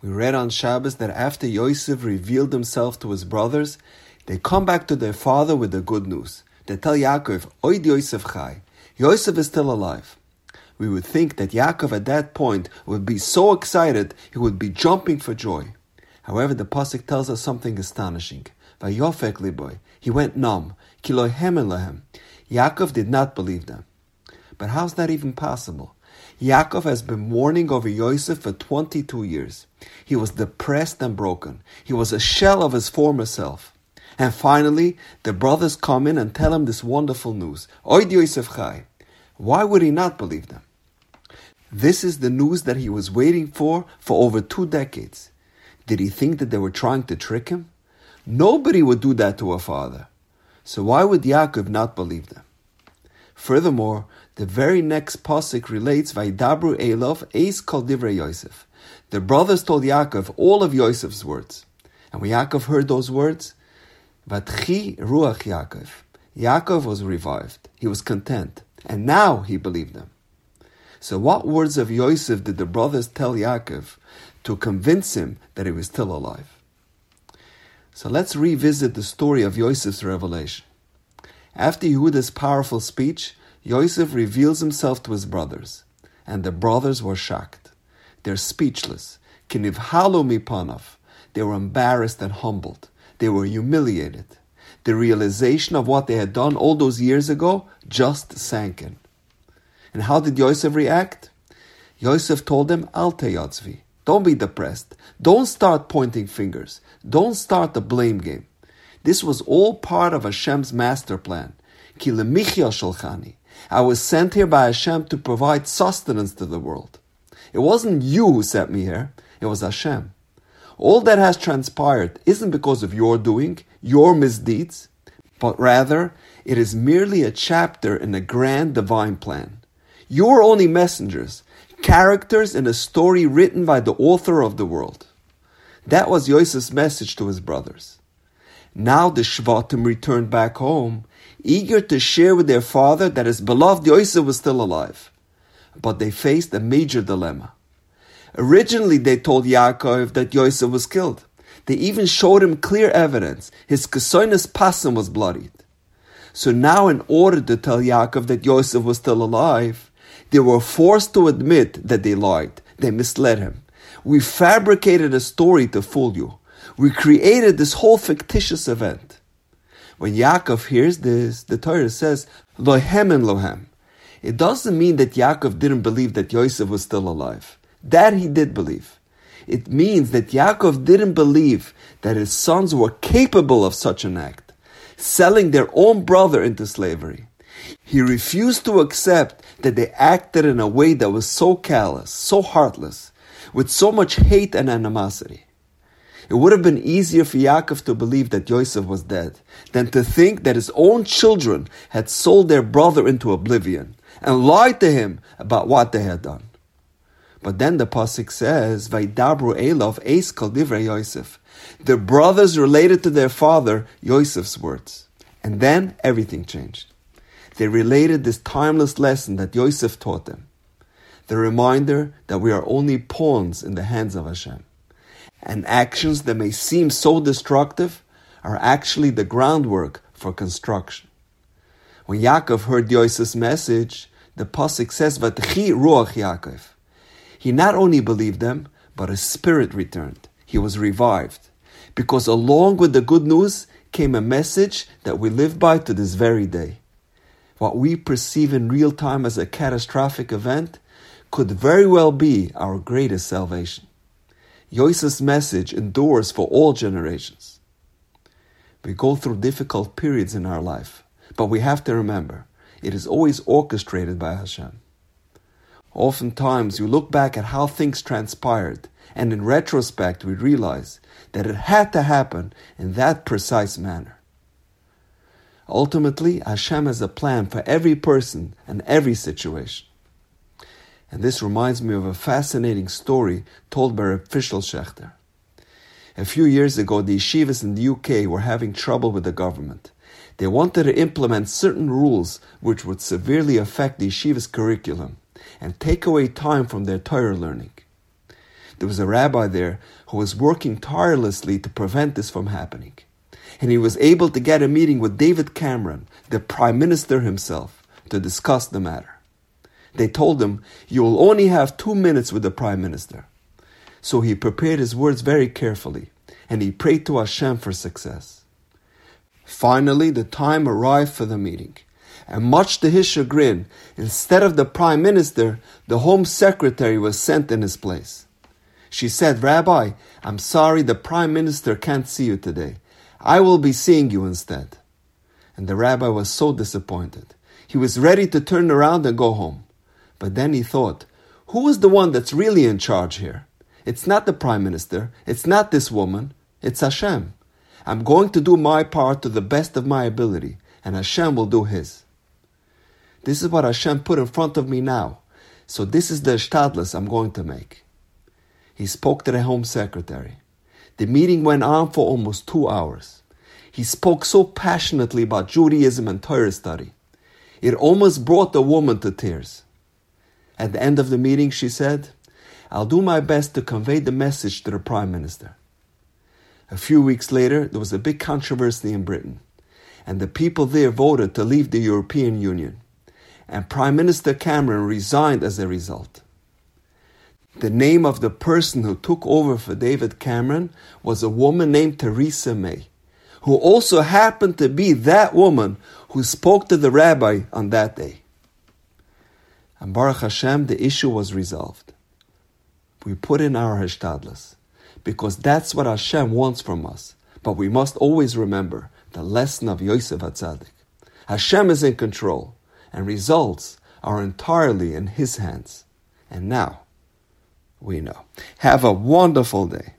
We read on Shabbos that after Yosef revealed himself to his brothers, they come back to their father with the good news. They tell Yaakov, Oid Yosef Chai, Yosef is still alive. We would think that Yaakov at that point would be so excited he would be jumping for joy. However, the pasuk tells us something astonishing. Vayofek liboy, he went numb. Kilohem. Yaakov did not believe them. But how's that even possible? Yaakov has been mourning over Yosef for 22 years. He was depressed and broken. He was a shell of his former self. And finally, the brothers come in and tell him this wonderful news. Oid Yosef Chai. Why would he not believe them? This is the news that he was waiting for for over two decades. Did he think that they were trying to trick him? Nobody would do that to a father. So why would Yaakov not believe them? Furthermore, the very next pasuk relates Vaidabru Elov Eis Kol Divrei Yosef. The brothers told Yaakov all of Yosef's words, and when Yaakov heard those words, Vatchi Ruach Yaakov. Yaakov was revived. He was content, and now he believed them. So, what words of Yosef did the brothers tell Yaakov to convince him that he was still alive? So, let's revisit the story of Yosef's revelation. After Yehuda's powerful speech, Yosef reveals himself to his brothers, and the brothers were shocked. They're speechless. Kinivhalo mipanav. They were embarrassed and humbled. They were humiliated. The realization of what they had done all those years ago just sank in. And how did Yosef react? Yosef told them, Al teyatzvi. Don't be depressed. Don't start pointing fingers. Don't start the blame game. This was all part of Hashem's master plan. Ki shalchani. I was sent here by Hashem to provide sustenance to the world. It wasn't you who sent me here, it was Hashem. All that has transpired isn't because of your doing, your misdeeds, but rather it is merely a chapter in a grand divine plan. You are only messengers, characters in a story written by the author of the world. That was Yosef's message to his brothers. Now the Shvatim returned back home, eager to share with their father that his beloved Yosef was still alive. But they faced a major dilemma. Originally, they told Yaakov that Yosef was killed. They even showed him clear evidence. His kesoinus pasim was bloodied. So now, in order to tell Yaakov that Yosef was still alive, they were forced to admit that they lied. They misled him. We fabricated a story to fool you. We created this whole fictitious event. When Yaakov hears this, the Torah says, Lohem and Lohem. It doesn't mean that Yaakov didn't believe that Yosef was still alive. That he did believe. It means that Yaakov didn't believe that his sons were capable of such an act, selling their own brother into slavery. He refused to accept that they acted in a way that was so callous, so heartless, with so much hate and animosity. It would have been easier for Yaakov to believe that Yosef was dead than to think that his own children had sold their brother into oblivion and lied to him about what they had done. But then the pasuk says, "Vaydabru Elov Eis Kol Divrei Yosef." The brothers related to their father Yosef's words, and then everything changed. They related this timeless lesson that Yosef taught them. The reminder that we are only pawns in the hands of Hashem. And actions that may seem so destructive are actually the groundwork for construction. When Yaakov heard Yosef's message, the Pasuk says, Vatchi Ruach Yaakov. He not only believed them, but his spirit returned. He was revived. Because along with the good news came a message that we live by to this very day what we perceive in real time as a catastrophic event could very well be our greatest salvation. Yosef's message endures for all generations. We go through difficult periods in our life, but we have to remember it is always orchestrated by Hashem. Oftentimes, you look back at how things transpired, and in retrospect, we realize that it had to happen in that precise manner. Ultimately, Hashem has a plan for every person and every situation. And this reminds me of a fascinating story told by Reb Fishel Schachter. A few years ago, the yeshivas in the UK were having trouble with the government. They wanted to implement certain rules which would severely affect the yeshiva's curriculum and take away time from their Torah learning. there was a rabbi there who was working tirelessly to prevent this from happening. And he was able to get a meeting with David Cameron, the prime minister himself, to discuss the matter. They told him, You will only have two minutes with the prime minister. So he prepared his words very carefully, and he prayed to Hashem for success. Finally, the time arrived for the meeting. And much to his chagrin, instead of the prime minister, the home secretary was sent in his place. She said, Rabbi, I'm sorry the prime minister can't see you today. I will be seeing you instead. And the rabbi was so disappointed. He was ready to turn around and go home. But then he thought, who is the one that's really in charge here? It's not the prime minister. It's not this woman. It's Hashem. I'm going to do my part to the best of my ability, and Hashem will do his. This is what Hashem put in front of me now. So this is the shtadlis I'm going to make. He spoke to the home secretary. The meeting went on for almost two hours. He spoke so passionately about Judaism and Torah study. It almost brought the woman to tears. At the end of the meeting, she said, I'll do my best to convey the message to the Prime Minister. A few weeks later, there was a big controversy in Britain, and the people there voted to leave the European Union, and Prime Minister Cameron resigned as a result. The name of the person who took over for David Cameron was a woman named Theresa May, who also happened to be that woman who spoke to the rabbi on that day. And Baruch Hashem, the issue was resolved. We put in our Hashtadlas because that's what Hashem wants from us. But we must always remember the lesson of Yosef Hatzadik. Hashem is in control, and results are entirely in His hands. And now, we know. Have a wonderful day.